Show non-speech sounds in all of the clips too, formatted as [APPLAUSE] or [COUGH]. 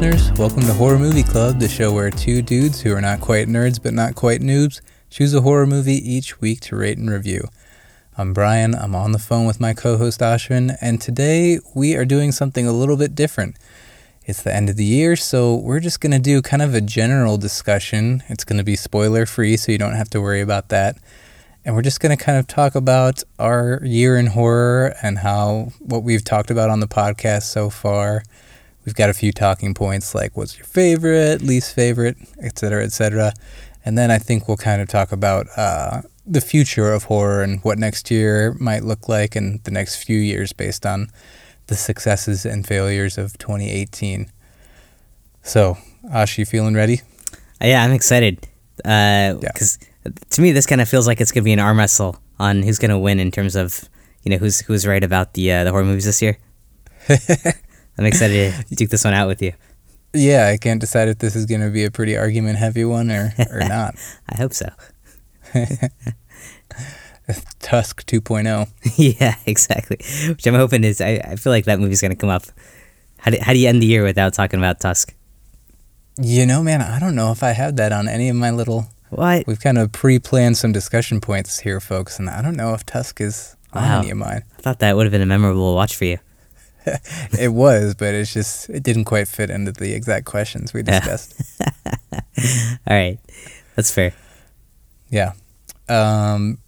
Listeners. Welcome to Horror Movie Club, the show where two dudes who are not quite nerds but not quite noobs choose a horror movie each week to rate and review. I'm Brian. I'm on the phone with my co host Ashwin, and today we are doing something a little bit different. It's the end of the year, so we're just going to do kind of a general discussion. It's going to be spoiler free, so you don't have to worry about that. And we're just going to kind of talk about our year in horror and how what we've talked about on the podcast so far. We've got a few talking points like what's your favorite, least favorite, etc., etc. And then I think we'll kind of talk about uh, the future of horror and what next year might look like and the next few years based on the successes and failures of 2018. So, Ash, you feeling ready? Uh, yeah, I'm excited. Because uh, to me, this kind of feels like it's going to be an arm wrestle on who's going to win in terms of, you know, who's who's right about the uh, the horror movies this year. [LAUGHS] I'm excited to [LAUGHS] duke this one out with you. Yeah, I can't decide if this is going to be a pretty argument heavy one or, or [LAUGHS] not. I hope so. [LAUGHS] Tusk 2.0. yeah, exactly. Which I'm hoping is, I, I feel like that movie's going to come up. How do, how do you end the year without talking about Tusk? You know, man, I don't know if I have that on any of my little. What? We've kind of pre planned some discussion points here, folks, and I don't know if Tusk is on Wow. any of mine. I thought that would have been a memorable watch for you. [LAUGHS] it was, but it's just, it didn't quite fit into the exact questions we discussed. [LAUGHS] All right. That's fair. Yeah. Um,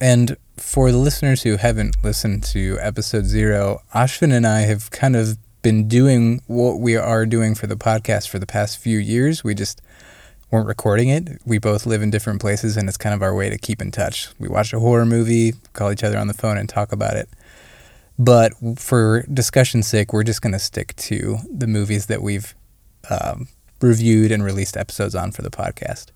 and for the listeners who haven't listened to episode zero, Ashvin and I have kind of been doing what we are doing for the podcast for the past few years. We just weren't recording it. We both live in different places, and it's kind of our way to keep in touch. We watch a horror movie, call each other on the phone, and talk about it. But for discussion's sake, we're just going to stick to the movies that we've um, reviewed and released episodes on for the podcast.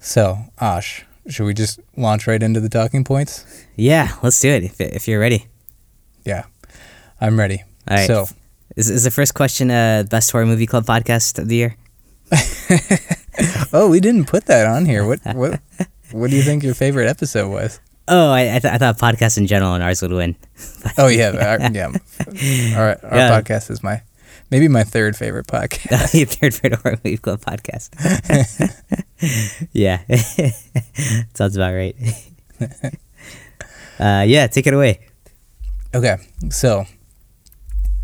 So, Ash, should we just launch right into the talking points? Yeah, let's do it if, if you're ready. Yeah, I'm ready. All right. So, Is, is the first question uh, Best Horror Movie Club podcast of the year? [LAUGHS] oh, we didn't put that on here. What what what do you think your favorite episode was? Oh, I, I, th- I thought podcasts in general and ours would win. [LAUGHS] Oh yeah, our, [LAUGHS] yeah. All right, our Yeah. podcast is my maybe my third favorite [LAUGHS] podcast. Your third favorite horror movie club podcast. yeah, sounds about right. uh, yeah, take it away. Okay, so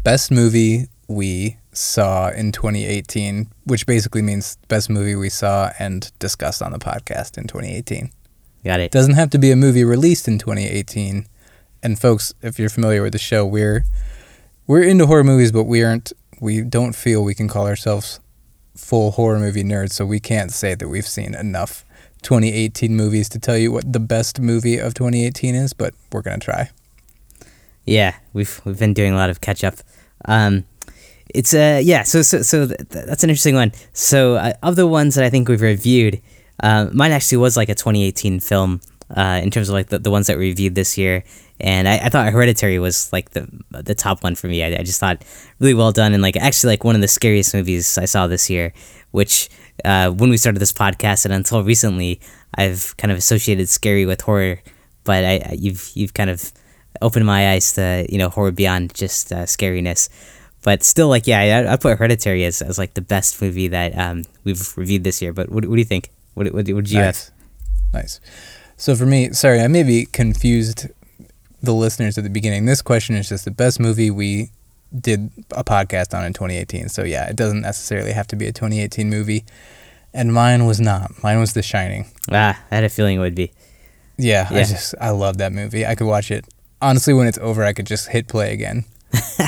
best movie we saw in 2018, which basically means best movie we saw and discussed on the podcast in 2018. Got it. doesn't have to be a movie released in 2018. And folks, if you're familiar with the show, we're we're into horror movies, but we aren't. We don't feel we can call ourselves full horror movie nerds, so we can't say that we've seen enough 2018 movies to tell you what the best movie of 2018 is. But we're gonna try. Yeah, we've we've been doing a lot of catch up. Um, it's uh yeah, so so so th- th- that's an interesting one. So uh, of the ones that I think we've reviewed, uh, mine actually was like a 2018 film. Uh, in terms of like the, the ones that we reviewed this year, and I, I thought Hereditary was like the the top one for me. I, I just thought really well done and like actually like one of the scariest movies I saw this year. Which uh, when we started this podcast and until recently, I've kind of associated scary with horror, but I, I you've you've kind of opened my eyes to you know horror beyond just uh, scariness. But still, like yeah, I, I put Hereditary as, as like the best movie that um, we've reviewed this year. But what, what do you think? What what, what did you have? nice, nice. So for me, sorry, I maybe confused the listeners at the beginning. This question is just the best movie we did a podcast on in 2018. So yeah, it doesn't necessarily have to be a 2018 movie. And mine was not. Mine was The Shining. Ah, I had a feeling it would be. Yeah, I just I love that movie. I could watch it. Honestly, when it's over, I could just hit play again.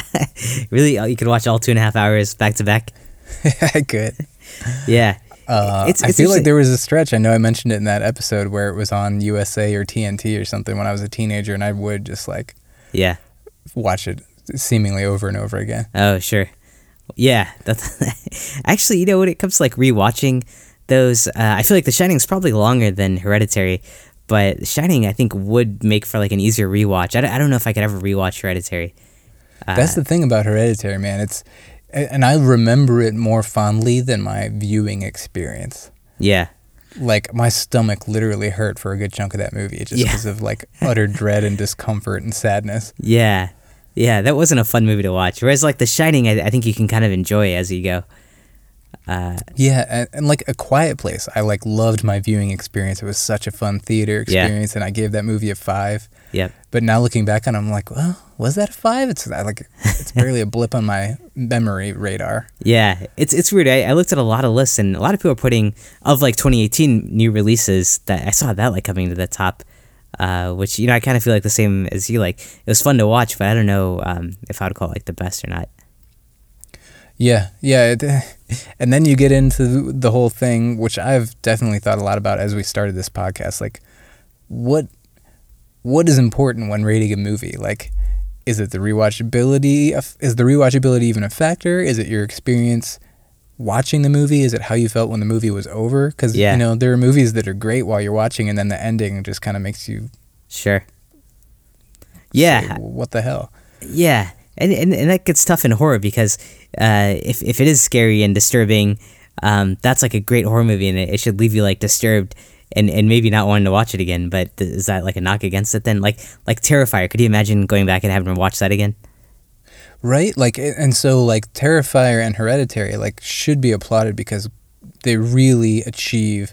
[LAUGHS] really, uh, you could watch all two and a half hours back to back. [LAUGHS] I could. Yeah, Uh, It's- I feel like there was a stretch. I know I mentioned it in that episode where it was on USA or TNT or something when I was a teenager, and I would just like yeah. watch it seemingly over and over again. Oh, sure. Yeah, that's [LAUGHS] actually, you know, when it comes to like rewatching those, uh, I feel like The Shining is probably longer than Hereditary, but Shining I think would make for like an easier rewatch. I don't, I don't know if I could ever rewatch Hereditary. Uh, That's the thing about Hereditary, man. It's and I remember it more fondly than my viewing experience. yeah, Like my stomach literally hurt for a good chunk of that movie just Yeah. because of like utter dread and discomfort and sadness. yeah, Yeah, that wasn't a fun movie to watch. Whereas like The Shining, I, I think you can kind of enjoy as you go. Uh, Yeah, and, and like A Quiet Place, I like loved my viewing experience. It was such a fun theater Yeah. experience, and I gave that movie a five. yep. But now looking back on, it, I'm like, well, was that a five? It's like it's [LAUGHS] barely a blip on my memory radar. Yeah, it's it's weird. I, I looked at a lot of lists, and a lot of people are putting of like 2018 new releases that I saw that like coming to the top, uh, which you know I kind of feel like the same as you. Like it was fun to watch, but I don't know um, if I would call it like the best or not. Yeah, yeah, it, [LAUGHS] and then you get into the whole thing, which I've definitely thought a lot about as we started this podcast. Like, what what is important when rating a movie? Like, is it the rewatchability? Is the rewatchability even a factor? Is it your experience watching the movie? Is it how you felt when the movie was over? Because Yeah. you know there are movies that are great while you're watching, and then the ending just kind of makes you Sure. say, Yeah, what the hell? yeah, and, and and that gets tough in horror because uh, if if it is scary and disturbing, um, that's like a great horror movie, and it, it should leave you like disturbed. And, and maybe not wanting to watch it again, but th- is that like a knock against it then? Like like Terrifier, could you imagine going back and having to watch that again? Right? Like and so like Terrifier and Hereditary like should be applauded because they really achieve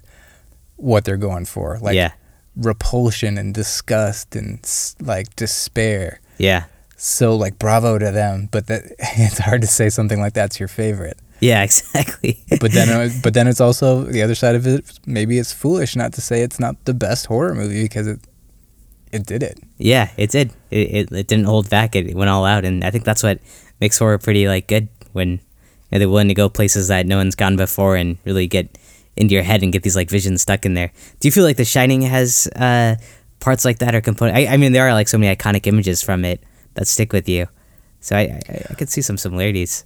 what they're going for. Like yeah, repulsion and disgust and like despair. yeah, So like bravo to them, but that [LAUGHS] it's hard to say something like that's your favorite. yeah, [LAUGHS] exactly. But then but then it's [LAUGHS] also the other side of it maybe it's foolish not to say it's not the best horror movie because it it did it. yeah, it did. It, it, it didn't hold back. It went all out, and I think that's what makes horror pretty like good when you know, they're willing to go places that no one's gone before and really get into your head and get these like visions stuck in there. Do you feel like The Shining has uh, parts like that or component? I, I mean, there are like so many iconic images from it that stick with you. So I, I, I could see some similarities.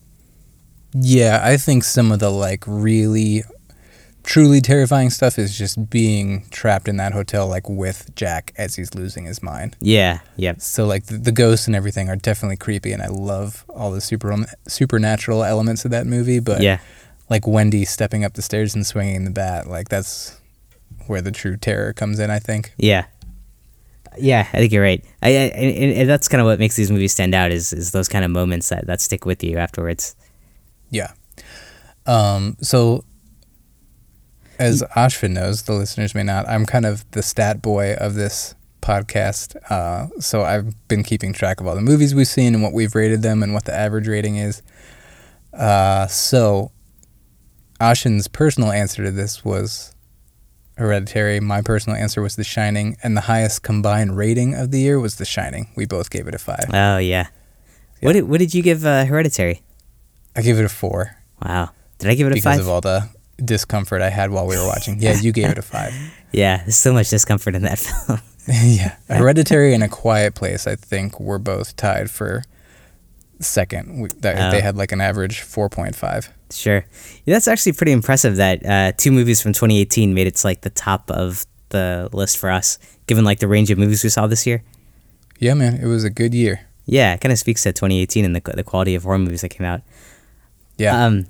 Yeah, I think some of the like really truly terrifying stuff is just being trapped in that hotel like with Jack as he's losing his mind. Yeah, yep, So like the, the ghosts and everything are definitely creepy and I love all the super supernatural elements of that movie, but yeah, like Wendy stepping up the stairs and swinging the bat, like that's where the true terror comes in, I think. yeah. Yeah, I think you're right. I, I and, and that's kind of what makes these movies stand out is is those kind of moments that, that stick with you afterwards. Yeah. Um, so, as Ashvin knows, the listeners may not, I'm kind of the stat boy of this podcast. Uh, so, I've been keeping track of all the movies we've seen and what we've rated them and what the average rating is. Uh, so, Ashin's personal answer to this was Hereditary. My personal answer was The Shining. And the highest combined rating of the year was The Shining. We both gave it a five. Oh yeah. What did what did you give uh, Hereditary? I gave it a four. Wow. Did I give it a because five? of all the discomfort I had while we were watching. Yeah, you gave it a five. [LAUGHS] yeah, there's so much discomfort in that [LAUGHS] film. [LAUGHS] yeah, Hereditary and A Quiet Place, I think, were both tied for second. We, that, Oh. They had like an average four point five. Sure. Yeah, that's actually pretty impressive that uh, two movies from 2018 made it to like the top of the list for us, given like the range of movies we saw this year. Yeah, man, it was a good year. Yeah, it kind of speaks to 2018 and the the quality of horror movies that came out. Yeah, Um,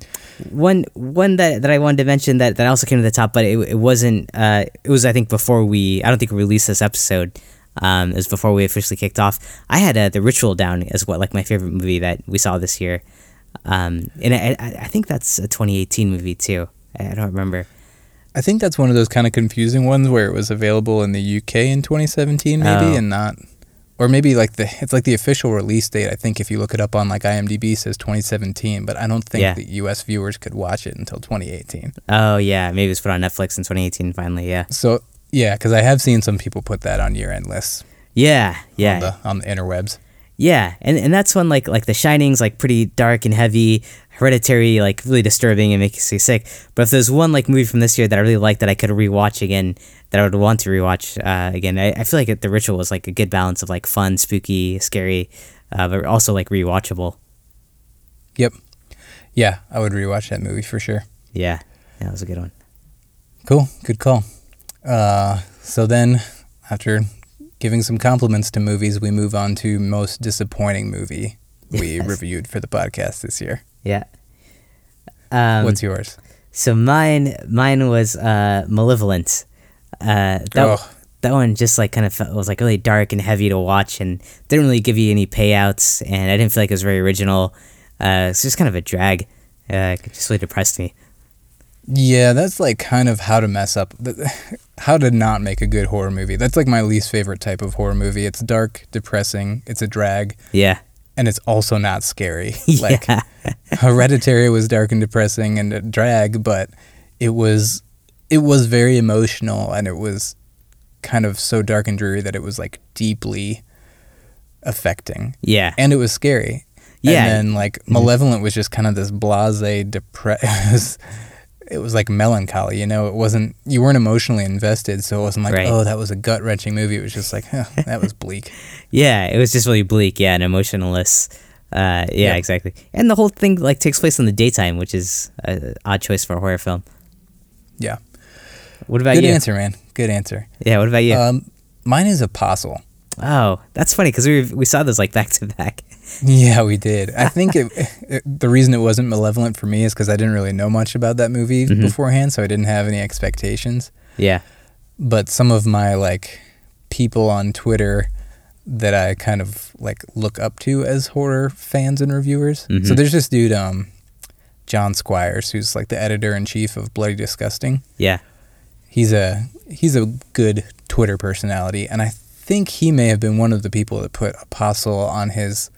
one one that, that I wanted to mention that, that also came to the top, but it, it wasn't. Uh, it was I think before we. I don't think we released this episode. Um, it was before we officially kicked off. I had uh, the Ritual down as what like my favorite movie that we saw this year. Um, and I, I think that's a 2018 movie too. I don't remember. I think that's one of those kind of confusing ones where it was available in the UK in 2017, maybe, Oh. and not, or maybe like the it's like the official release date. I think if you look it up on like IMDb says 2017, but I don't think Yeah. the US viewers could watch it until 2018. Oh yeah, maybe it was put on Netflix in 2018 finally. Yeah. So yeah, because I have seen some people put that on year-end lists Yeah, yeah. on the on the interwebs. Yeah, and and that's when like like The Shining's like pretty dark and heavy, Hereditary like really disturbing and makes you sick. But if there's one like movie from this year that I really like that I could rewatch again, that I would want to rewatch uh, again, I, I feel like The Ritual was like a good balance of like fun, spooky, scary, uh, but also like rewatchable. Yep. Yeah, I would rewatch that movie for sure. Yeah, yeah, that was a good one. Cool. Good call. Uh, so then, after giving some compliments to movies, we move on to most disappointing movie we Yes. reviewed for the podcast this year. Yeah. Um, What's yours? So mine, mine was uh, Malevolent. Uh, that, oh, that one just like kind of felt, was like really dark and heavy to watch, and didn't really give you any payouts, and I didn't feel like it was very original. Uh, it's just kind of a drag. Uh, it just really depressed me. Yeah, that's like kind of how to mess up, [LAUGHS] how to not make a good horror movie. That's like my least favorite type of horror movie. It's dark, depressing, it's a drag, Yeah. and it's also not scary. [LAUGHS] Like Hereditary was dark and depressing and a drag, but it was it was very emotional and it was kind of so dark and dreary that it was like deeply affecting. Yeah. And it was scary. Yeah. And then like mm-hmm. Malevolent was just kind of this blase depre [LAUGHS] it was like melancholy, you know, it wasn't you weren't emotionally invested, so it wasn't like, Right. oh, that was a gut wrenching movie. It was just like, huh, that was bleak. [LAUGHS] Yeah, it was just really bleak, yeah, and emotionless. Uh, yeah, exactly. And the whole thing like takes place in the daytime, which is an odd choice for a horror film. Yeah. What about Good you? Good answer, man. Good answer. Yeah, what about you? Um mine is Apostle. oh, that's funny because we we saw those like back to back. Yeah, we did. I think it, [LAUGHS] it, the reason it wasn't malevolent for me is because I didn't really know much about that movie Mm-hmm. beforehand, so I didn't have any expectations. Yeah, But some of my like people on Twitter that I kind of like look up to as horror fans and reviewers. So Mhm. there's this dude, um, John Squires, who's like the editor in chief of Bloody Disgusting. yeah, He's a he's a good Twitter personality, and I think he may have been one of the people that put Apostle on his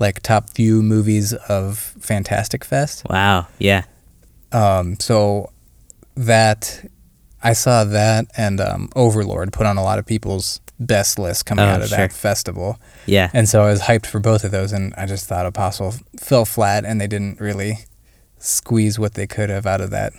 like top few movies of Fantastic Fest. wow, yeah, Um, so that I saw that and um, Overlord put on a lot of people's best list coming Oh, out of sure. that festival, yeah, and so I was hyped for both of those, and I just thought Apostle fell flat, and they didn't really squeeze what they could have out of that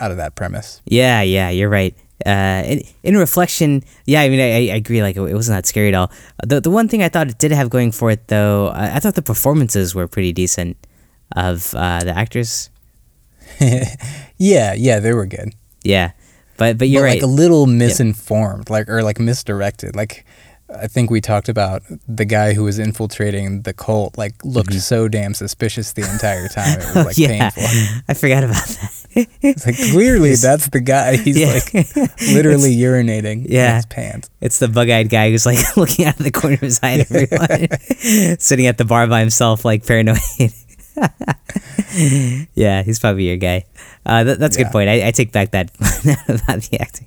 out of that premise. yeah, yeah. You're right. Uh, in, in reflection, yeah, I mean, I, I agree. Like, it wasn't that scary at all. The the one thing I thought it did have going for it, though, I, I thought the performances were pretty decent of uh, the actors. [LAUGHS] yeah, yeah, they were good. Yeah, but but you're but right. like a little misinformed, like or like misdirected. Like I think we talked about the guy who was infiltrating the cult, like looked so damn suspicious the entire time. It was [LAUGHS] like Mm-hmm. yeah, painful. I forgot about that. It's like clearly that's the guy. [LAUGHS] He's Yeah. like [LAUGHS] literally urinating Yeah. in his pants. It's the bug-eyed guy who's like [LAUGHS] looking out of the corner of his eye at everyone, sitting at the bar by himself, like paranoid. yeah, he's probably your guy. Uh, that, that's a Yeah. good point. I, I take back that about the acting.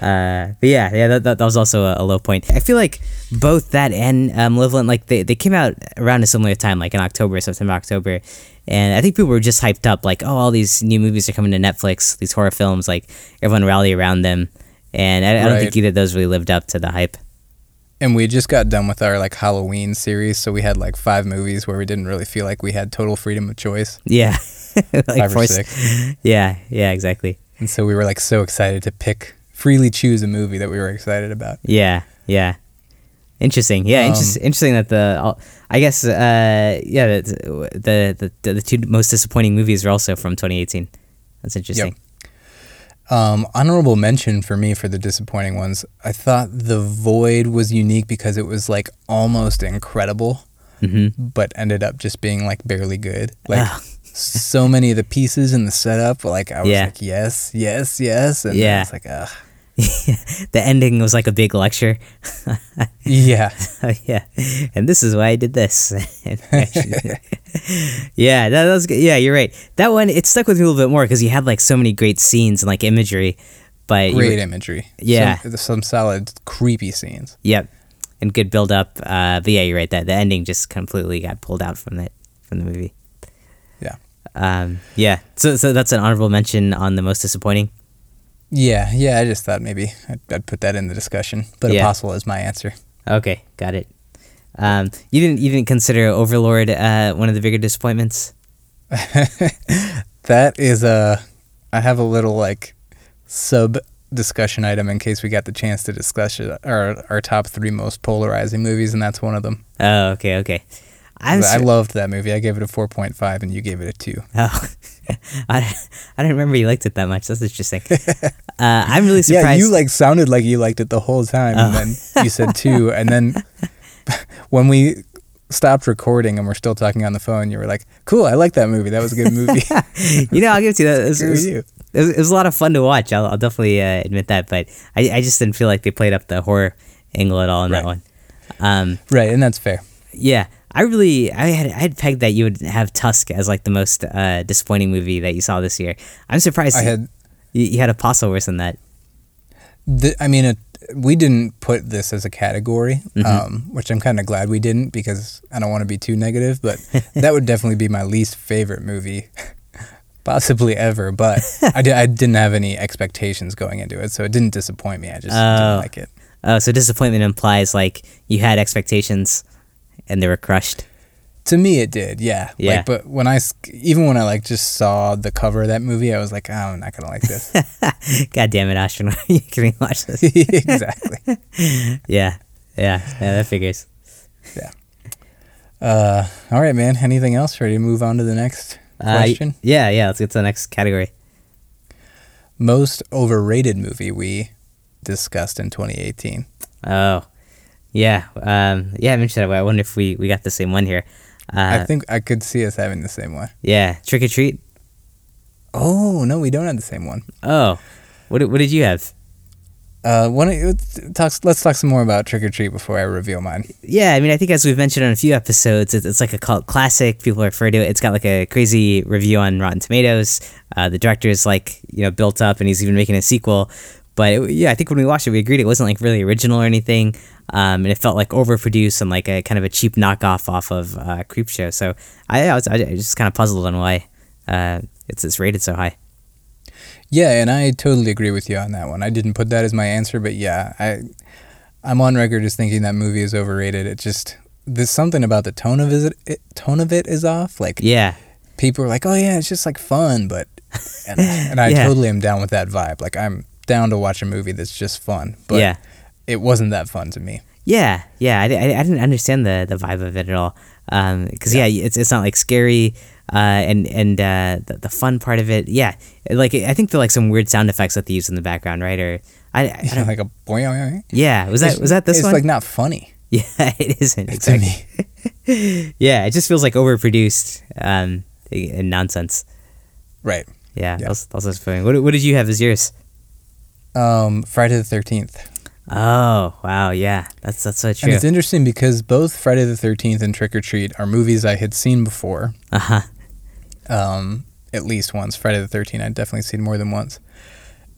Uh, but yeah, yeah, that, that, that was also a, a low point. I feel like both that and um, Malevolent, like they, they came out around a similar time, like in October, September, October, and I think people were just hyped up, like, oh, all these new movies are coming to Netflix, these horror films, like everyone rally around them, and I, I don't Right. think either of those really lived up to the hype. And we just got done with our like Halloween series, so we had like five movies where we didn't really feel like we had total freedom of choice. Yeah, [LAUGHS] like Five or six. [LAUGHS] Yeah, yeah, exactly. And so we were like so excited to pick freely choose a movie that we were excited about. Yeah, yeah. Interesting. Yeah, Um, interest, interesting that the I guess uh yeah the the, the the two most disappointing movies are also from 2018. That's interesting. Um, honorable mention for me for the disappointing ones. I thought The Void was unique because it was like almost incredible, Mm-hmm. but ended up just being like barely good. Like Ah. So many of the pieces in the setup, like I was Yeah. like yes, yes, yes, and Yeah. it's like ugh. [LAUGHS] the ending was like a big lecture. [LAUGHS] yeah, yeah, and this is why I did this. [LAUGHS] yeah, that, that was good. Yeah, you're right. That one it stuck with me a little bit more because you had like so many great scenes and like imagery. But you were- great imagery. Yeah. some, some solid creepy scenes. Yep, and good build up. Uh, but yeah, you're right. That the ending just completely got pulled out from that from the movie. Um. Yeah. So so that's an honorable mention on the most disappointing. Yeah, yeah. I just thought maybe I'd, I'd put that in the discussion, but Yeah. Apostle is my answer. Okay, got it. Um. You didn't you didn't consider Overlord uh one of the bigger disappointments. [LAUGHS] That is a. I have a little like sub discussion item in case we got the chance to discuss it, our our top three most polarizing movies, and that's one of them. Oh. Okay. Okay. I'm. I loved that movie. I gave it a four point five, and you gave it a two. [LAUGHS] Oh, I, I didn't remember you liked it that much. That's interesting. [LAUGHS] uh, I'm really surprised. Yeah, you like sounded like you liked it the whole time, Oh. and then you said two, [LAUGHS] and then when we stopped recording and we're still talking on the phone, you were like, "Cool, I like that movie. That was a good movie." you know, I'll give it to you. That, it was, it was- it was, it was a lot of fun to watch. I'll, I'll definitely uh, admit that, but I, I just didn't feel like they played up the horror angle at all in that one. Um, Right, and that's fair. yeah, I really I had I had pegged that you would have Tusk as like the most uh, disappointing movie that you saw this year. I'm surprised I had you, you had Apostle worse than that. The, I mean, it, we didn't put this as a category, Mm-hmm. um, which I'm kind of glad we didn't because I don't want to be too negative, but [LAUGHS] that would definitely be my least favorite movie, [LAUGHS] possibly ever. But I, di- I didn't have any expectations going into it, so it didn't disappoint me. I just Oh. didn't like it. Oh, so disappointment implies like you had expectations and they were crushed. To me, it did, yeah. Yeah. Like, but when I, even when I like just saw the cover of that movie, I was like, oh, I'm not gonna like this. [LAUGHS] God damn it, Ashton! [LAUGHS] You me watch this? [LAUGHS] exactly. yeah, yeah, yeah. That figures. Yeah. Uh, all right, man. Anything else? Ready to move on to the next Uh, question? yeah, yeah. Let's get to the next category. most overrated movie we discussed in 2018. Oh, yeah, um, yeah. I mentioned that. I wonder if we we got the same one here. Uh, I think I could see us having the same one. yeah, Trick or Treat. Oh no, we don't have the same one. Oh, what did- what did you have? Uh, why don't talk? Let's talk some more about Trick or Treat before I reveal mine. Yeah, I mean, I think as we've mentioned on a few episodes, it's, it's like a cult classic. People refer to it. It's got like a crazy review on Rotten Tomatoes. Uh, the director is like, you know, built up and he's even making a sequel. But it, yeah, I think when we watched it, we agreed it wasn't like really original or anything. Um, and it felt like overproduced and like a kind of a cheap knockoff off of uh, Creepshow. So I, I was, I was just kind of puzzled on why uh, it's, it's rated so high. Yeah, and I totally agree with you on that one. I didn't put that as my answer, but yeah, I I'm on record as thinking that movie is overrated. It just there's something about the tone of it, it tone of it is off. Like Yeah, people are like, "Oh yeah, it's just like fun," but and, [LAUGHS] and I Yeah. totally am down with that vibe. Like I'm down to watch a movie that's just fun, but yeah. It wasn't that fun to me. Yeah, yeah, I, I, I didn't understand the, the vibe of it at all. Because yeah. it's it's not like scary, uh, and and uh, the, the fun part of it, yeah, like I think there like some weird sound effects that they use in the background, right? Or I, I [LAUGHS] don't, like a boing. yeah, was that was that this it's one? It's like not funny [LAUGHS] yeah, it isn't to exactly. me. [LAUGHS] yeah, it just feels like overproduced um, and nonsense. Right. Yeah, Yeah. that's that's what's funny. What what did you have as yours? Um, Friday the Thirteenth, Oh wow, yeah, that's that's so true. and it's interesting because both Friday the Thirteenth and Trick or Treat are movies I had seen before. Uh huh. um, at least once. Friday the 13th, I'd definitely seen more than once.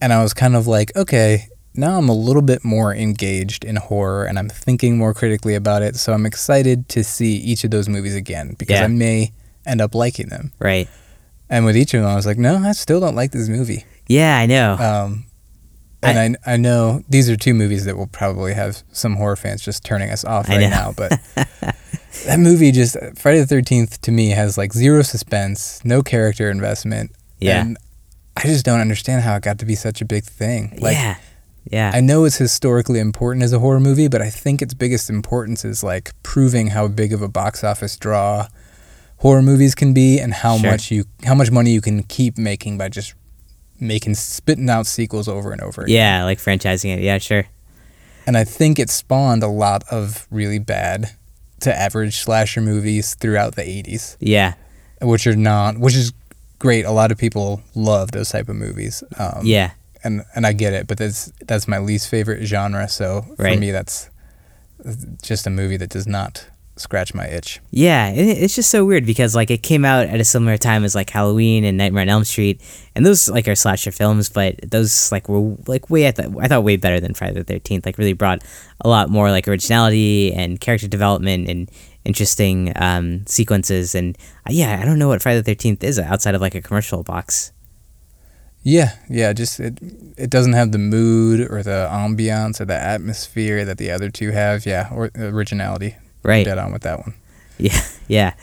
And I was kind of like, okay, now I'm a little bit more engaged in horror and I'm thinking more critically about it. So I'm excited to see each of those movies again because Yeah. I may end up liking them. Right. And with each of them, I was like, no, I still don't like this movie. Yeah, I know. Um, and I, I, know these are two movies that will probably have some horror fans just turning us off right now. But [LAUGHS] that movie just, Friday the 13th to me has like zero suspense, no character investment. Yeah. And I just don't understand how it got to be such a big thing. Like, yeah. Yeah. I know it's historically important as a horror movie, but I think its biggest importance is like proving how big of a box office draw horror movies can be and how Sure. much you how much money you can keep making by just making spitting out sequels over and over again. yeah, like franchising it. Yeah, sure. And I think it spawned a lot of really bad to average slasher movies throughout the 80s, Yeah. which are not which is great. A lot of people love those type of movies. Um, Yeah. and and I get it, but that's that's my least favorite genre. So for me, that's just a movie that does not scratch my itch. Yeah, it's just so weird because like it came out at a similar time as like Halloween and Nightmare on Elm Street, and those like are slasher films, but those like were like way at the I thought way better than Friday the Thirteenth. Like really brought a lot more like originality and character development and interesting um, sequences. And uh, yeah, I don't know what Friday the Thirteenth is outside of like a commercial box. Yeah, yeah, just it it doesn't have the mood or the ambiance or the atmosphere that the other two have. Yeah, or originality. Right. Dead on with that one. Yeah, [LAUGHS] yeah,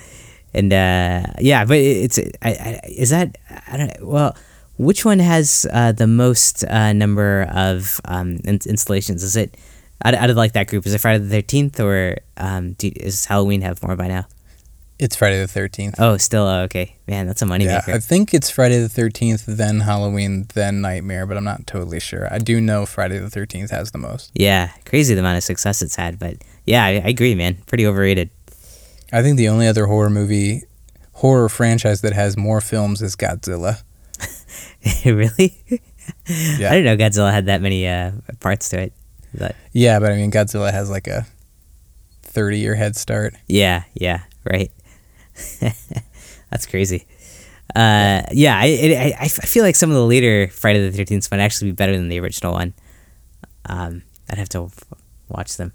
and uh, yeah, but it's I, I, is that I don't well, which one has uh, the most uh, number of um, in- installations? Is it out, out of like that group? Is it Friday the Thirteenth or um, do, is Halloween have more by now? It's Friday the Thirteenth. Oh, still oh, okay, man, that's a yeah, moneymaker. I think it's Friday the Thirteenth, then Halloween, then Nightmare, but I'm not totally sure. I do know Friday the Thirteenth has the most. yeah, crazy the amount of success it's had, but yeah, I, I agree, man, pretty overrated. I think the only other horror movie, horror franchise that has more films is Godzilla. [LAUGHS] really? Yeah. I didn't know Godzilla had that many uh, parts to it. But Yeah, but I mean, Godzilla has like a 30 year head start. yeah, yeah, right. [LAUGHS] That's crazy. Uh, yeah, I, it, I I feel like some of the later Friday the Thirteenth might actually be better than the original one. Um, I'd have to watch them.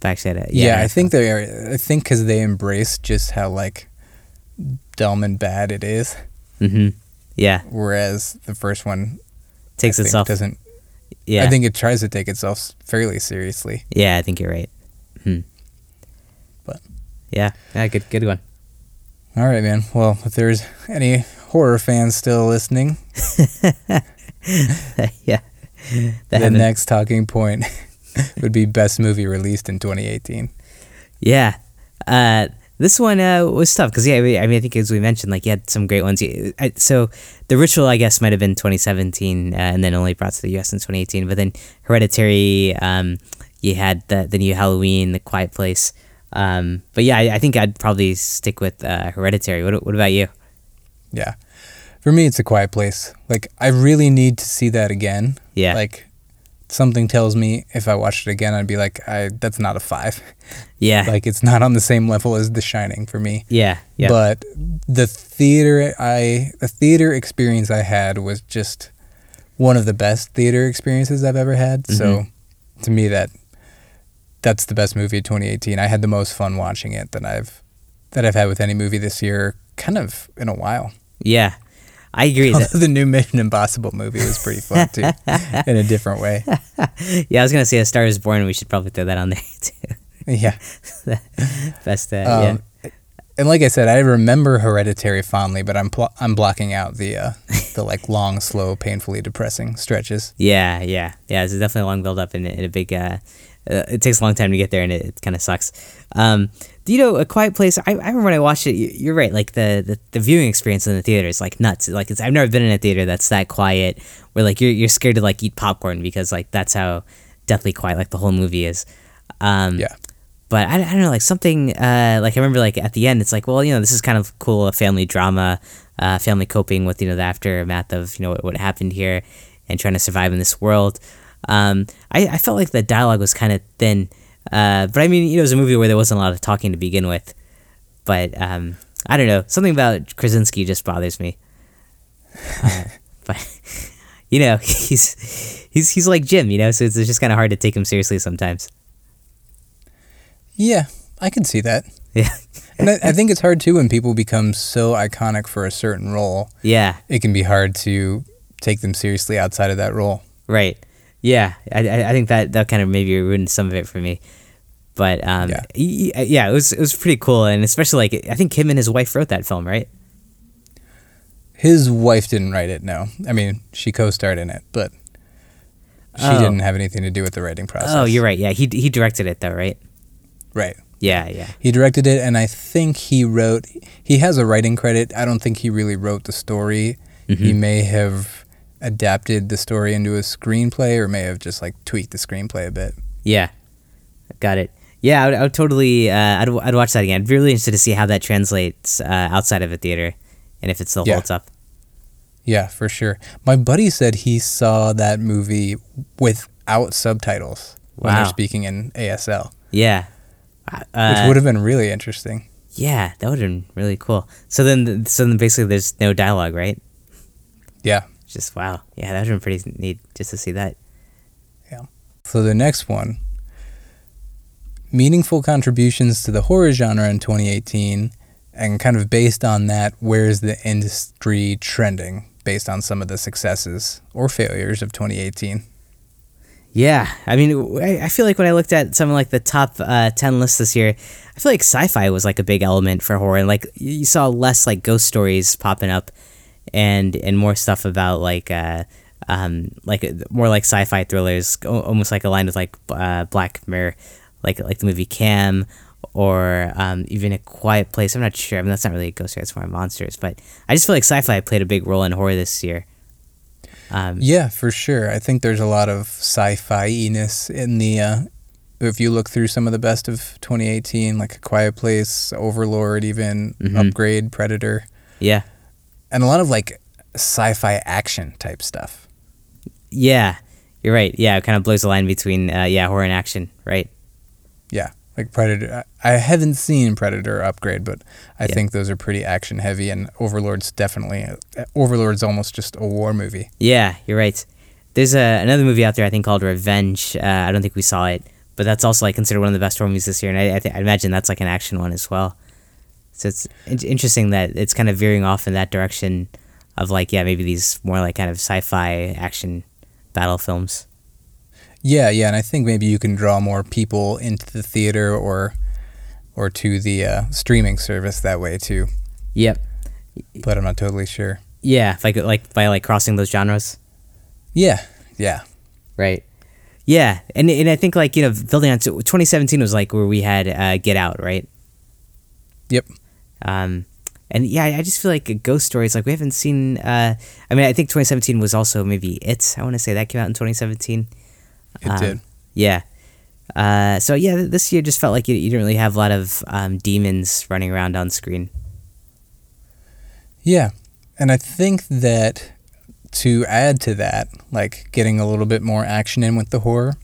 But actually, I'd, uh, Yeah, I'd think they are. I think because they embrace just how like dumb and bad it is, Mm-hmm. Yeah, whereas the first one takes I itself. doesn't. yeah, I think it tries to take itself fairly seriously. Yeah, I think you're right. Hmm. But- yeah, yeah, good, good one. All right, man. Well, if there's any horror fans still listening, [LAUGHS] yeah, the haven't- next talking point [LAUGHS] [LAUGHS] would be best movie released in 2018. Yeah. Uh, this one uh, was tough because yeah, I mean, I think as we mentioned, like you had some great ones. So the ritual, I guess, might have been 2017, uh, and then only brought to the U.S. in 2018. But then Hereditary, um, you had the the new Halloween, The Quiet Place. Um, but yeah, I, I think I'd probably stick with uh, Hereditary. What what about you? Yeah. For me, it's a quiet place. Like, I really need to see that again. Yeah. Like, something tells me if I watched it again, I'd be like, I that's not a five. Yeah. Like, it's not on the same level as The Shining for me. yeah. Yeah. But the theater I the theater experience I had was just one of the best theater experiences I've ever had. So Mm-hmm. to me that that's the best movie of 2018. I had the most fun watching it that I've that I've had with any movie this year kind of in a while. yeah. I agree. That, the new Mission Impossible movie was pretty fun too in a different way. [LAUGHS] yeah, I was gonna say A Star Is Born. We should probably throw that on there [LAUGHS] too. Yeah. [LAUGHS] Best. Uh, yeah. Um, And like I said, I remember Hereditary fondly, but I'm pl- I'm blocking out the uh, the like long, slow, painfully depressing stretches. Yeah, yeah, yeah. It's definitely a long build up and, and a big. Uh, uh, it takes a long time to get there, and it, it kind of sucks. Um, do you know a quiet place? I, I remember when I watched it. you- You're right. Like the, the, the viewing experience in the theater is like nuts. Like it's I've never been in a theater that's that quiet where like you're you're scared to like eat popcorn because like that's how deathly quiet like the whole movie is. Um, Yeah. but I, I don't know, like something, uh, like I remember, like at the end, it's like, well, you know, this is kind of cool, a family drama, uh, family coping with, you know, the aftermath of, you know, what, what happened here and trying to survive in this world. Um, I, I felt like the dialogue was kind of thin, uh, but I mean, you know, it was a movie where there wasn't a lot of talking to begin with. But um, I don't know, something about Krasinski just bothers me. Uh, [LAUGHS] but you know, [LAUGHS] he's he's he's like Jim, you know, so it's just kind of hard to take him seriously sometimes. Yeah, I can see that. Yeah. And I, I think it's hard too when people become so iconic for a certain role. Yeah. It can be hard to take them seriously outside of that role. Right. Yeah. I, I I think that that kind of maybe ruined some of it for me. But um, Yeah. yeah. yeah, it was it was pretty cool, and especially like I think him and his wife wrote that film, right? His wife didn't write it. No, I mean she co-starred in it, but she Oh. didn't have anything to do with the writing process. Oh, you're right. Yeah, he he directed it though, right? right. Yeah, yeah. He directed it, and I think he wrote. He has a writing credit. I don't think he really wrote the story. Mm-hmm. He may have adapted the story into a screenplay, or may have just like tweaked the screenplay a bit. Yeah, got it. Yeah, I would, I would totally. Uh, I'd, I'd watch that again. I'd be really interested to see how that translates uh, outside of a theater, and if it still Yeah. holds up. Yeah, for sure. My buddy said he saw that movie without subtitles when they're speaking in ASL, Yeah, which uh, would have been really interesting. yeah, that would have been really cool. So then, so then basically, there's no dialogue, right? Yeah. Just wow. Yeah, that would have been pretty neat just to see that. Yeah. So the next one, meaningful contributions to the horror genre in 2018, and kind of based on that, where's the industry trending based on some of the successes or failures of 2018? Yeah, I mean, I feel like when I looked at some of like the top uh, ten lists this year, I feel like sci-fi was like a big element for horror, and like you saw less like ghost stories popping up, and and more stuff about like uh, um, like more like sci-fi thrillers, almost like aligned with like uh, Black Mirror, like like the movie Cam, or um, even a Quiet Place. I'm not sure. I mean, that's not really a ghost story; it's more monsters. But I just feel like sci-fi played a big role in horror this year. Um, Yeah, for sure. I think there's a lot of sci-fi-ness in the. Uh, if you look through some of the best of 2018, like A Quiet Place, Overlord, even Mhm. Upgrade, Predator, yeah, and a lot of like sci-fi action type stuff. Yeah, you're right. Yeah, it kind of blurs the line between uh, yeah horror and action, right? Yeah, like Predator. I haven't seen Predator Upgrade, but I Yeah. think those are pretty action heavy, and Overlord's definitely Overlord's almost just a war movie. Yeah, you're right. There's a, another movie out there I think called Revenge. Uh, I don't think we saw it, but that's also like considered one of the best horror movies this year, and I I, th- I imagine that's like an action one as well. So it's in- interesting that it's kind of veering off in that direction of like yeah maybe these more like kind of sci-fi action battle films. Yeah, yeah, and I think maybe you can draw more people into the theater or or to the uh, streaming service that way too. Yep. But I'm not totally sure. Yeah, like like by like crossing those genres. Yeah, yeah, Right. Yeah, and and I think like you know building on to 2017 was like where we had uh, Get Out, right? yep. Um, and yeah, I just feel like ghost stories like we haven't seen. Uh, I mean, I think 2017 was also maybe It. I want to say that came out in 2017. It Um, did. Yeah. Uh, so yeah, this year just felt like you, you didn't really have a lot of um, demons running around on screen. Yeah, and I think that to add to that, like getting a little bit more action in with the horror,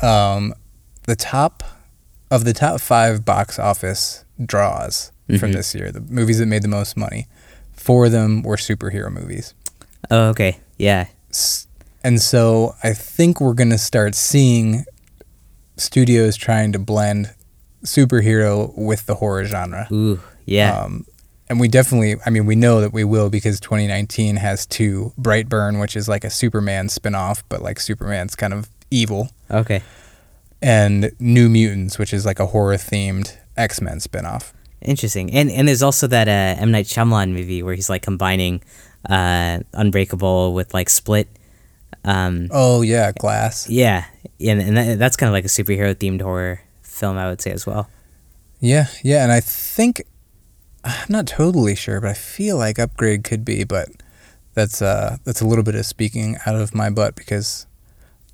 um, the top of the top five box office draws from Mhm. this year, the movies that made the most money, four of them were superhero movies. Oh, okay. Yeah. S- And so I think we're going to start seeing studios trying to blend superhero with the horror genre. Ooh. Yeah. Um, and we definitely, I mean, we know that we will because 2019 has two Brightburn, which is like a Superman spinoff, but like Superman's kind of evil, okay. and New Mutants, which is like a horror themed X Men spinoff. Interesting. And and there's also that uh, M Night Shyamalan movie where he's like combining uh, Unbreakable with like Split. Um, Oh, yeah, Glass. yeah, and, and that, that's kind of like a superhero themed horror film, I would say as well. Yeah, yeah. And I think, I'm not totally sure, but I feel like Upgrade could be, but that's, uh, that's a little bit of speaking out of my butt because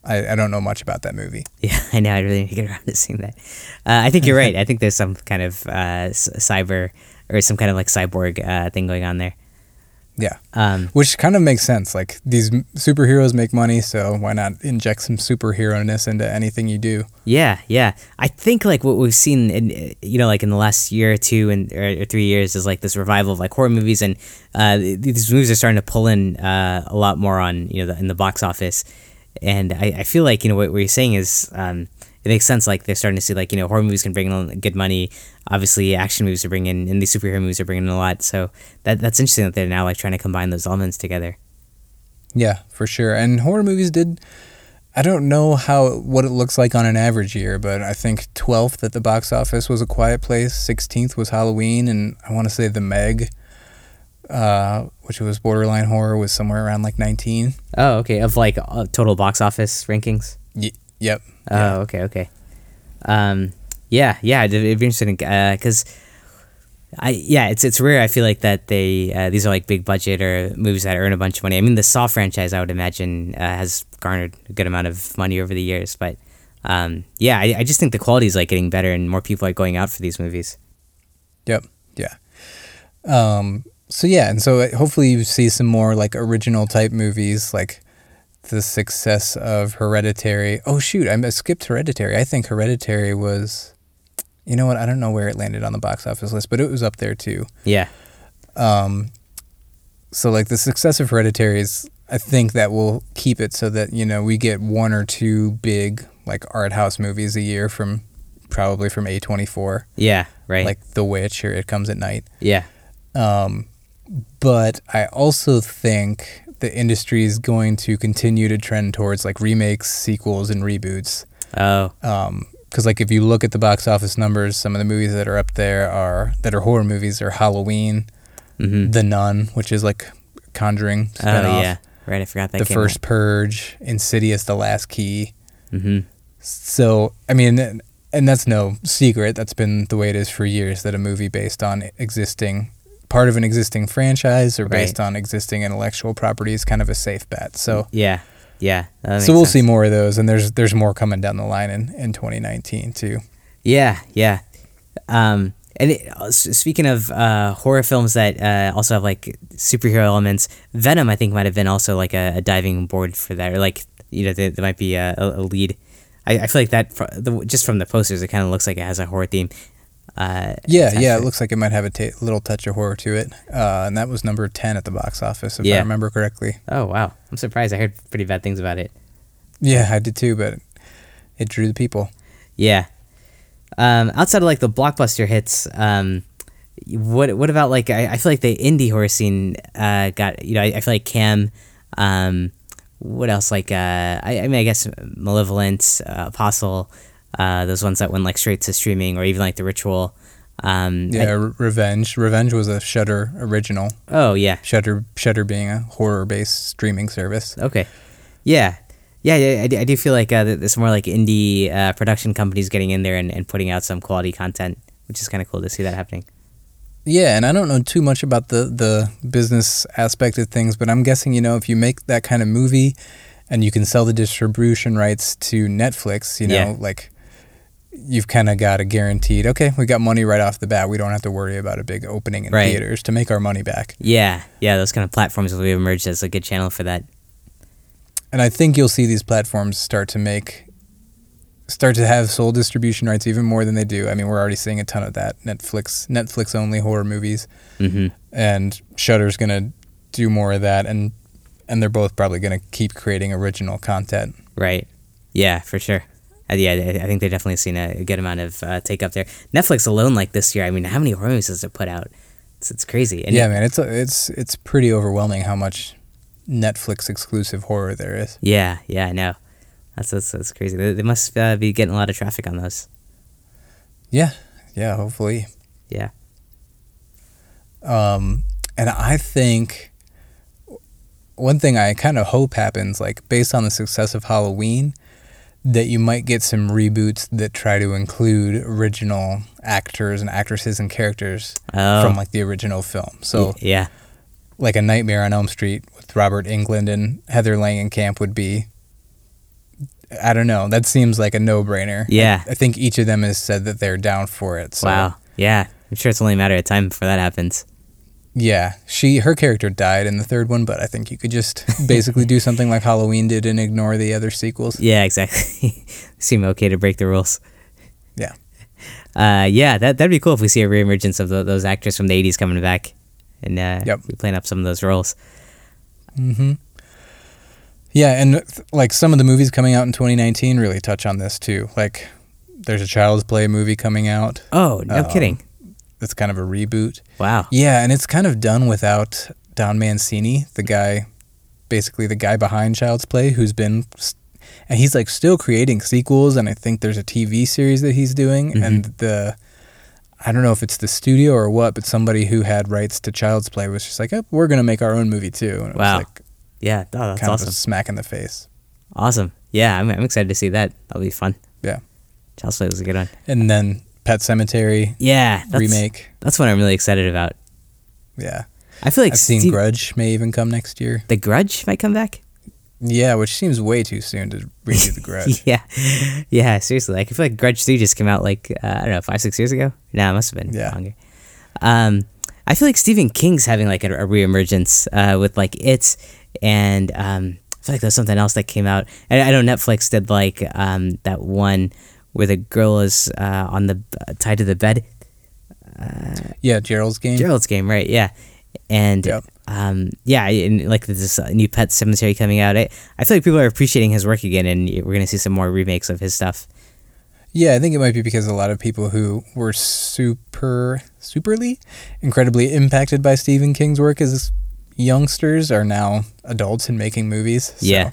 I, I don't know much about that movie. [LAUGHS] Yeah, I know. I really need to get around to seeing that. Uh, I think you're right. I think there's some kind of uh, cyber or some kind of like cyborg uh, thing going on there. Yeah. Um, Which kind of makes sense. Like these superheroes make money, so why not inject some superhero ness into anything you do? yeah, yeah. I think like what we've seen in you know like in the last year or two and or, or three years is like this revival of like horror movies and uh, these movies are starting to pull in uh, a lot more on you know the, in the box office. And I, I feel like you know what, what you're saying is um, it makes sense. Like they're starting to see like you know horror movies can bring in good money. Obviously, action movies are bringing in, and these superhero movies are bringing in a lot. So that that's interesting that they're now like trying to combine those elements together. Yeah, for sure. And horror movies did. I don't know how what it looks like on an average year, but I think 12th at the box office was A Quiet Place, 16th was Halloween, and I want to say The Meg, uh, which was borderline horror, was somewhere around like 19. Oh, okay. Of like uh, total box office rankings. Y- yep. Oh, Yeah. okay, okay. Um, yeah, yeah. It'd, it'd be interesting because I yeah, it's it's rare. I feel like that they uh, these are like big budget or movies that earn a bunch of money. I mean, the Saw franchise, I would imagine, uh, has garnered a good amount of money over the years. But um, yeah, I, I just think the quality is like getting better and more people are going out for these movies. Yep. Yeah. Um, so yeah, and so uh, hopefully you see some more like original type movies, like the success of Hereditary. Oh shoot, I skipped Hereditary. I think Hereditary was, you know what? I don't know where it landed on the box office list, but it was up there too. Yeah, Um, so like the success of Hereditary is, I think that will keep it so that you know we get one or two big like art house movies a year from probably from A twenty four, yeah, right. like The Witch or It Comes at Night. yeah, Um, but I also think the industry is going to continue to trend towards like remakes, sequels, and reboots. oh, Because like if you look at the box office numbers, some of the movies that are up there are that are horror movies are Halloween, mm-hmm. The Nun, which is like Conjuring oh yeah, right. I forgot that. The First Purge, Insidious: The Last Key. Mm-hmm. So I mean, and that's no secret. That's been the way it is for years. That a movie based on existing part of an existing franchise or based on existing intellectual property is kind of a safe bet. So Yeah, yeah. so we'll sense. see more of those, and there's there's more coming down the line in in 2019 too. Yeah, yeah. Um, and it, uh, speaking of uh, horror films that uh, also have like superhero elements, Venom I think might have been also like a, a diving board for that, or like you know there, there might be a, a a lead. I, I feel like that just from the posters, it kind of looks like it has a horror theme. Uh, Yeah, yeah, it looks like it might have a little touch of horror to it. Uh, and that was number 10 at the box office, if I remember correctly. Oh wow, I'm surprised. I heard pretty bad things about it. Yeah, I did too, but it drew the people. Yeah. Um, outside of like the blockbuster hits, um, what what about like I, I feel like the indie horror scene uh, got you know I, I feel like Cam, um, what else like uh, I, I mean I guess Malevolent, uh, Apostle, uh, those ones that went like straight to streaming or even like The Ritual. Um, Yeah, I- Revenge. Revenge was a Shudder original. oh yeah. Shudder Shudder being a horror-based streaming service. Okay. Yeah. Yeah, yeah, I do, I do feel like uh, there's more like indie uh, production companies getting in there and, and putting out some quality content, which is kind of cool to see that happening. Yeah, and I don't know too much about the the business aspect of things, but I'm guessing you know if you make that kind of movie, and you can sell the distribution rights to Netflix, you know, Yeah. like you've kind of got a guaranteed. Okay, we got money right off the bat. We don't have to worry about a big opening in Right. theaters to make our money back. Yeah, yeah, those kind of platforms will emerge as a good channel for that. And I think you'll see these platforms start to make start to have sole distribution rights even more than they do. I mean, we're already seeing a ton of that. Netflix Netflix only horror movies. hmm and Shudder's gonna do more of that, and and they're both probably gonna keep creating original content. Right. Yeah, for sure. Uh, yeah, I I think they've definitely seen a, good amount of uh, take up there. Netflix alone, like this year, I mean, how many horror movies has it put out? It's, it's crazy. And yeah, man, it's it's it's pretty overwhelming how much Netflix exclusive horror there is. Yeah, yeah, I know. That's that's, that's crazy. They, they must uh, be getting a lot of traffic on those. Yeah, yeah, hopefully. Yeah. Um, and I think one thing I kind of hope happens, like based on the success of Halloween, that you might get some reboots that try to include original actors and actresses and characters Oh. from like the original film. So. Yeah, like a Nightmare on Elm Street with Robert Englund and Heather Langenkamp would be. I don't know. That seems like a no-brainer. Yeah. I, I think each of them has said that they're down for it. So, wow. Yeah, I'm sure it's only a matter of time before that happens. Yeah, she her character died in the third one, but I think you could just [LAUGHS] basically do something like Halloween did and ignore the other sequels. Yeah, exactly. [LAUGHS] Seem okay to break the rules. Yeah. Uh, yeah, that that'd be cool if we see a reemergence of tho- those actors from the '80s coming back, and uh, Yep. we playing up some of those roles. Mm-hmm. Yeah, and like some of the movies coming out in 2019 really touch on this too. Like, there's a Child's Play movie coming out. Oh, no Um, kidding! That's kind of a reboot. Wow. Yeah, and it's kind of done without Don Mancini, the guy, basically the guy behind Child's Play, who's been, and he's like still creating sequels, and I think there's a TV series that he's doing, Mhm. and the, I don't know if it's the studio or what, but somebody who had rights to Child's Play was just like, oh, we're gonna make our own movie too, and it Wow. was like Yeah, oh, that's kind awesome. of a smack in the face. Awesome. Yeah, I'm, I'm excited to see that. That'll be fun. Yeah. Child's Play was a good one. And then Pet Sematary Yeah, that's, remake. That's what I'm really excited about. Yeah, I feel like I've seen Steve- Grudge may even come next year. The Grudge might come back. Yeah, which seems way too soon to redo the Grudge. [LAUGHS] yeah, yeah. Seriously, like I feel like Grudge Three just came out like uh, I don't know five six years ago. Nah, it must have been Yeah. longer. Um, I feel like Stephen King's having like a, a reemergence uh, with like it, and um, I feel like there's something else that came out. And I know Netflix did like um, that one where the girl is uh, on the uh, tied to the bed. Yeah, Gerald's game. Gerald's game, right? Yeah, and Yep. um, yeah, and like this uh, new Pet Sematary coming out. I, I feel like people are appreciating his work again, and we're gonna see some more remakes of his stuff. Yeah, I think it might be because a lot of people who were super, superly, incredibly impacted by Stephen King's work as youngsters are now adults and making movies. So Yeah.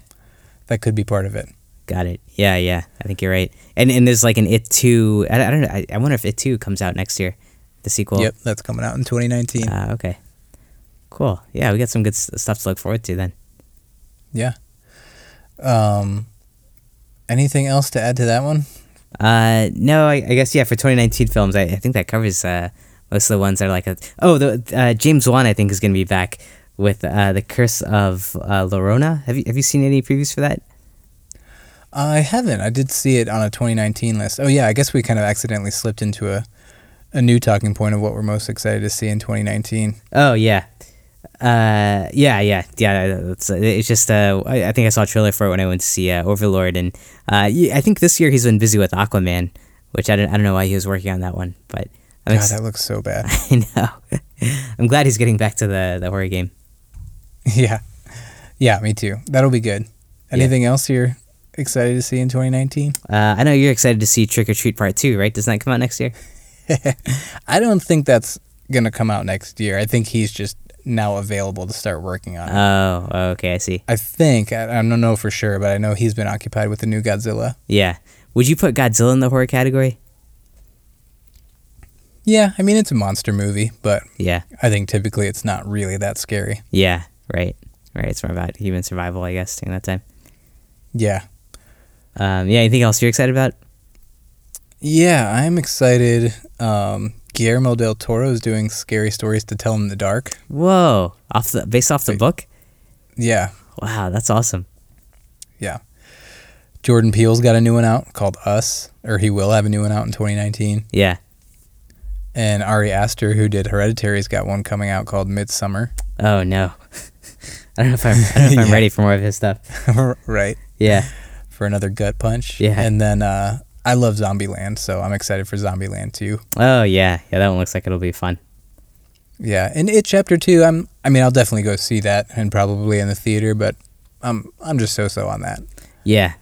that could be part of it. Got it. Yeah, yeah. I think you're right. And and there's like an It Two. I, I don't know. I, I wonder if It Two comes out next year, the sequel. Yep, that's coming out in 2019. Uh, okay. Cool. Yeah, we got some good stuff to look forward to then. yeah. Um, anything else to add to that one? Uh, no, I, I guess yeah. For 2019 films, I, I think that covers uh, most of the ones that are like a. Oh, the uh, James Wan I think is gonna be back with uh, the Curse of uh, Llorona. Have you have you seen any previews for that? I haven't. I did see it on a 2019 list. Oh yeah, I guess we kind of accidentally slipped into a a new talking point of what we're most excited to see in 2019. Oh yeah, uh, yeah, yeah, yeah. It's, it's just uh, I, I think I saw a trailer for it when I went to see uh, Overlord, and uh, I think this year he's been busy with Aquaman, which I don't, I don't know why he was working on that one, but I'm God, ex- that looks so bad. [LAUGHS] I know. [LAUGHS] I'm glad he's getting back to the the horror game. [LAUGHS] Yeah, yeah, me too. That'll be good. Anything yeah. else you're excited to see in 2019? Uh, I know you're excited to see Trick or Treat Part Two, right? Doesn't that come out next year? [LAUGHS] I don't think that's gonna come out next year. I think he's just now available to start working on it. Oh, okay, I see. I think I, I don't know for sure, but I know he's been occupied with the new Godzilla. Yeah. Would you put Godzilla in the horror category? Yeah, I mean it's a monster movie, but yeah, I think typically it's not really that scary. Yeah, right, right. It's more about human survival, I guess, during that time. Yeah. Um, yeah. Anything else you're excited about? Yeah, I'm excited. Um, Guillermo del Toro is doing scary stories to tell in the dark. Whoa! Off the based off the book. Yeah. Wow, that's awesome. Yeah. Jordan Peele's got a new one out called Us, or he will have a new one out in 2019. Yeah. And Ari Aster, who did Hereditary's got one coming out called Midsommar. Oh no. [LAUGHS] I don't know if I'm, I don't know if I'm [LAUGHS] yeah. ready for more of his stuff. [LAUGHS] right. Yeah. For another gut punch. Yeah. And then uh, I love Zombieland, so I'm excited for Zombieland too. Oh yeah, yeah, that one looks like it'll be fun. Yeah, and it chapter two. I'm. I mean, I'll definitely go see that and probably in the theater, but I'm. I'm just so so on that. Yeah,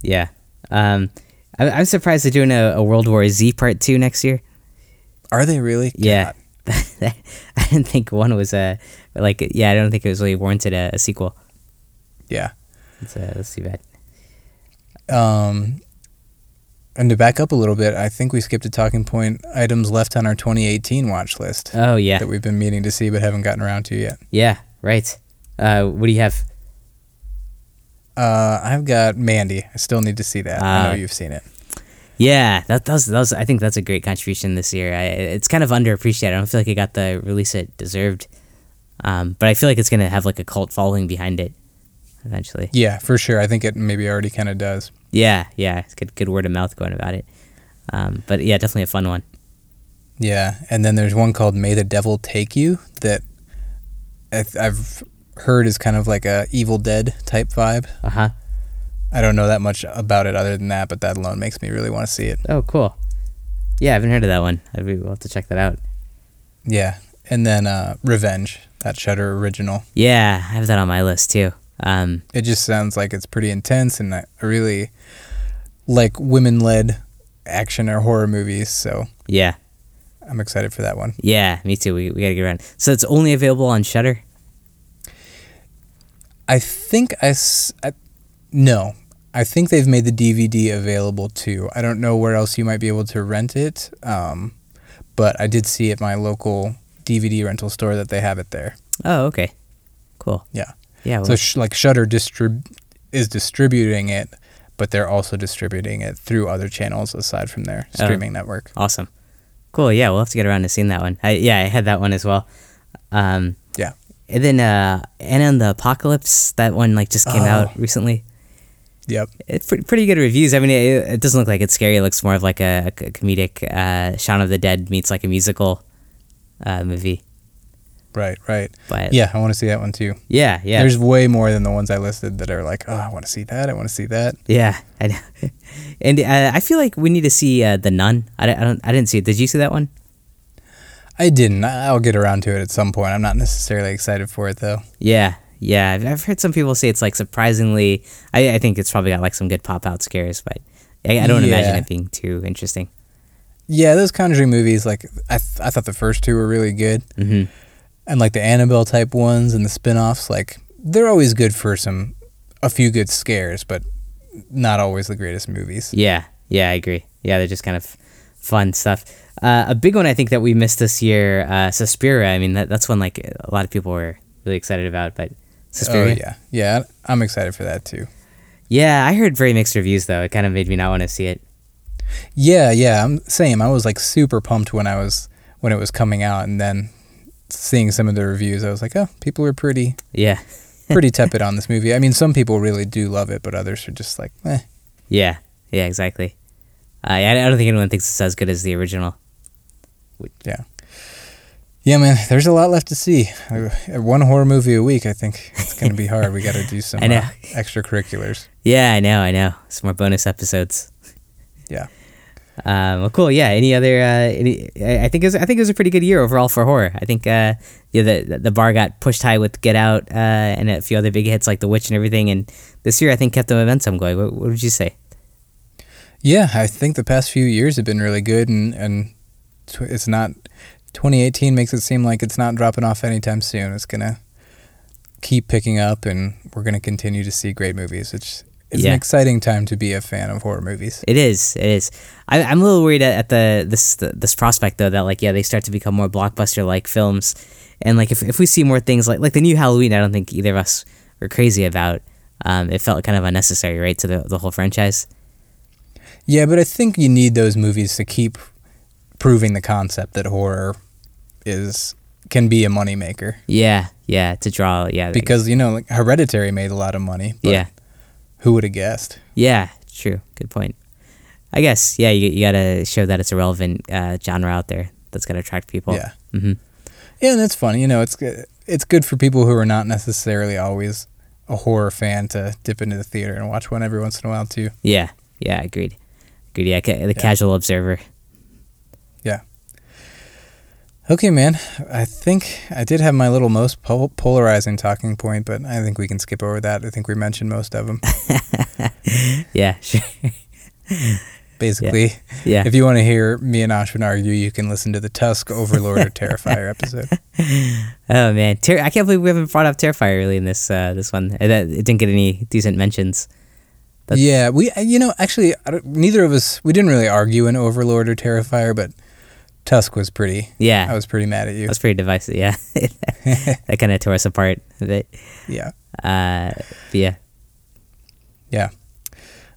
yeah. Um, I, I'm surprised they're doing a, a World War Z part two next year. Are they really? Yeah. [LAUGHS] I didn't think one was a like. Yeah, I don't think it was really warranted a, a sequel. Yeah. It's, uh, that's too bad. Um, and to back up a little bit, I think we skipped a talking point items left on our 2018 watch list. Oh, yeah. That we've been meaning to see but haven't gotten around to yet. Yeah, right. Uh, what do you have? Uh, I've got Mandy. I still need to see that. Uh, I know uh, you've seen it. Yeah, that, that, was, that was. I think that's a great contribution this year. I, it's kind of underappreciated. I don't feel like it got the release it deserved. Um, but I feel like it's gonna have like a cult following behind it eventually. Yeah, for sure. I think it maybe already kind of does. Yeah, yeah, it's good, good word of mouth going about it. Um, but yeah, definitely a fun one. Yeah, and then there's one called "May the Devil Take You" that I've heard is kind of like a Evil Dead type vibe. Uh huh. I don't know that much about it other than that, but that alone makes me really want to see it. Oh, cool. Yeah, I haven't heard of that one. I'd be, we'll have to check that out. Yeah, and then uh, Revenge, that Shudder original. Yeah, I have that on my list too. Um, it just sounds like it's pretty intense, and I really like women-led action or horror movies. So yeah, I'm excited for that one. Yeah, me too. We, we gotta get around. So it's only available on Shudder. I think I, I no, I think they've made the DVD available too. I don't know where else you might be able to rent it, um, but I did see at my local DVD rental store that they have it there. Oh, okay, cool. Yeah. Yeah. Well, so sh- like Shudder distrib- is distributing it, but they're also distributing it through other channels aside from their oh, streaming oh, network. Awesome. Cool. Yeah, we'll have to get around to seeing that one. I, yeah, I had that one as well. Um, yeah. And then uh, Anna and the Apocalypse, that one like just came oh. out recently. Yep. It's pretty, pretty good reviews. I mean, it, it, doesn't look like it's scary. It looks more of like a, a comedic uh, Shaun of the Dead meets like a musical uh, movie. Right, right. But yeah, I want to see that one too. Yeah, yeah. There's way more than the ones I listed that are like, oh, I want to see that. I want to see that. Yeah, I know. [LAUGHS] and uh, I feel like we need to see uh, the Nun. I, I don't. I didn't see it. Did you see that one? I didn't. I'll get around to it at some point. I'm not necessarily excited for it though. Yeah, yeah. I've heard some people say it's like surprisingly. I, I think it's probably got like some good pop out scares, but I, I don't yeah. imagine it being too interesting. Yeah, those Conjuring movies, like I, th- I thought the first two were really good. Mm-hmm and like the Annabelle type ones and the spin-offs like they're always good for some a few good scares but not always the greatest movies. Yeah. Yeah i agree. Yeah they're just kind of fun stuff. Uh, a big one i think that we missed this year uh, Suspiria. I mean that, that's one like a lot of people were really excited about but Suspiria? Oh, yeah. Yeah i'm excited for that too. Yeah i heard very mixed reviews though. It kind of made me not want to see it. Yeah yeah i'm same. I was like super pumped when i was when it was coming out and then seeing some of the reviews, I was like, oh, people are pretty yeah pretty [LAUGHS] tepid on this movie. I mean, some people really do love it, but others are just like, eh. Yeah, yeah, exactly. Uh, I don't think anyone thinks it's as good as the original. Yeah. Yeah, man. There's a lot left to see. Uh, One horror movie a week. I think it's going to be hard. We got to do [LAUGHS] some I know. uh, extracurriculars. Yeah, I know, I know. Some more bonus episodes. Yeah. Um, well, cool. Yeah. Any other? Uh, any? I think it was. I think it was a pretty good year overall for horror. I think. Uh, yeah, the the bar got pushed high with Get Out uh, and a few other big hits like The Witch and everything. And this year, I think kept the momentum going. What, what would you say? Yeah, I think the past few years have been really good, and and it's not. 2018 makes it seem like it's not dropping off anytime soon. It's gonna keep picking up, and we're gonna continue to see great movies. It's it's Yeah. an exciting time to be a fan of horror movies. It is. It is. I, I'm a little worried at, at the this this prospect though that like yeah they start to become more blockbuster like films, and like if, if we see more things like like the new Halloween, I don't think either of us were crazy about. Um, it felt kind of unnecessary, right, to the the whole franchise. Yeah, but I think you need those movies to keep proving the concept that horror is can be a moneymaker. Yeah, yeah, to draw, yeah, Because you know, like Hereditary made a lot of money. Yeah, Who would have guessed? yeah, true, good point. I guess yeah, you you gotta show that it's a relevant uh, genre out there that's gonna attract people. Yeah. Mm-hmm. Yeah, and that's funny. You know, it's good. It's good for people who are not necessarily always a horror fan to dip into the theater and watch one every once in a while too. Yeah, yeah, agreed. Agreed. Yeah, ca- the casual observer. Okay, man. I think I did have my little most pol- polarizing talking point, but I think we can skip over that. I think we mentioned most of them. [LAUGHS] Yeah, sure. [LAUGHS] Basically, Yeah. if you want to hear me and Ashwin argue, you can listen to the Tusk Overlord or Terrifier episode. [LAUGHS] Oh man, Ter- I can't believe we haven't brought up Terrifier really in this uh, this one. It, it didn't get any decent mentions. That's- yeah, we you know actually neither of us we didn't really argue in Overlord or Terrifier, but Tusk was pretty. Yeah, I was pretty mad at you. I was pretty divisive. Yeah, [LAUGHS] [LAUGHS] that kind of tore us apart a bit. Yeah. Uh, yeah. Yeah.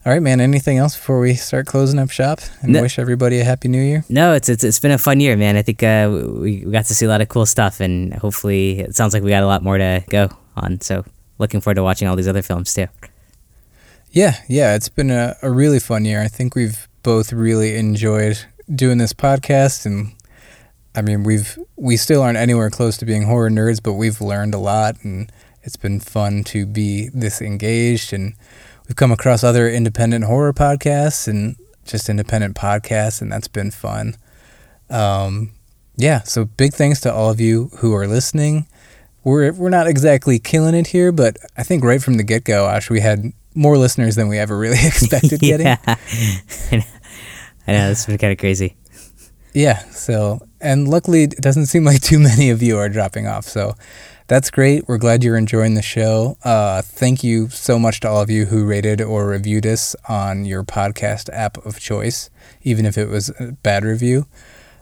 All right, man. Anything else before we start closing up shop and No. wish everybody a happy new year? No, it's it's it's been a fun year, man. I think uh, we we got to see a lot of cool stuff, and hopefully, it sounds like we got a lot more to go on. So, looking forward to watching all these other films too. Yeah, yeah. It's been a, a really fun year. I think we've both really enjoyed doing this podcast and I mean we've we still aren't anywhere close to being horror nerds, but we've learned a lot and it's been fun to be this engaged and we've come across other independent horror podcasts and just independent podcasts and that's been fun. Um, yeah, so big thanks to all of you who are listening. We're we're not exactly killing it here, but I think right from the get go, Ash, we had more listeners than we ever really [LAUGHS] expected getting. yeah, [LAUGHS] I know. Know it's been kind of crazy. Yeah, so and luckily it doesn't seem like too [LAUGHS] many of you are dropping off. So that's great. We're glad you're enjoying the show. Uh, thank you so much to all of you who rated or reviewed us on your podcast app of choice, even if it was a bad review.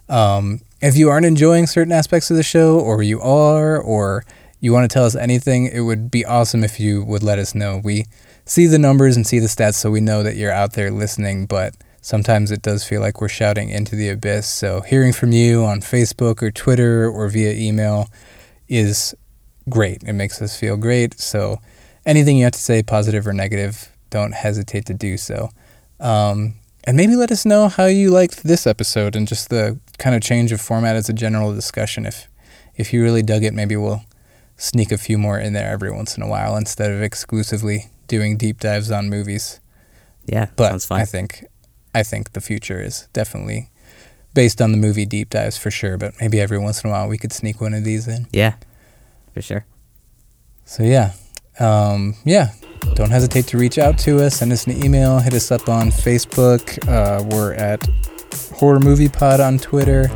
Um, if you aren't enjoying certain aspects of the show, or you are, or you want to tell us anything, it would be awesome if you would let us know. We see the numbers and see the stats, so we know that you're out there listening, but sometimes it does feel like we're shouting into the abyss. So hearing from you on Facebook or Twitter or via email is great. It makes us feel great. So anything you have to say, positive or negative, don't hesitate to do so. Um, and maybe let us know how you liked this episode and just the kind of change of format as a general discussion. If if you really dug it, maybe we'll sneak a few more in there every once in a while instead of exclusively doing deep dives on movies. Yeah, But sounds fun. I think I think the future is definitely based on the movie deep dives for sure. But maybe every once in a while we could sneak one of these in. yeah, for sure. So yeah, um, yeah. Don't hesitate to reach out to us. Send us an email. Hit us up on Facebook. Uh, we're at Horror Movie Pod on Twitter.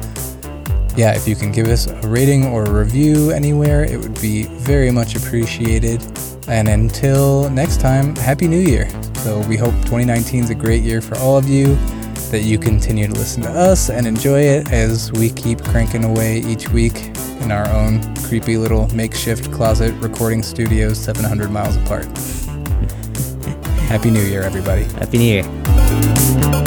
Yeah, if you can give us a rating or a review anywhere, it would be very much appreciated. And until next time, Happy New Year. So we hope 2019 is a great year for all of you, that you continue to listen to us and enjoy it as we keep cranking away each week in our own creepy little makeshift closet recording studios 700 miles apart. [LAUGHS] Happy New Year, everybody. Happy New Year.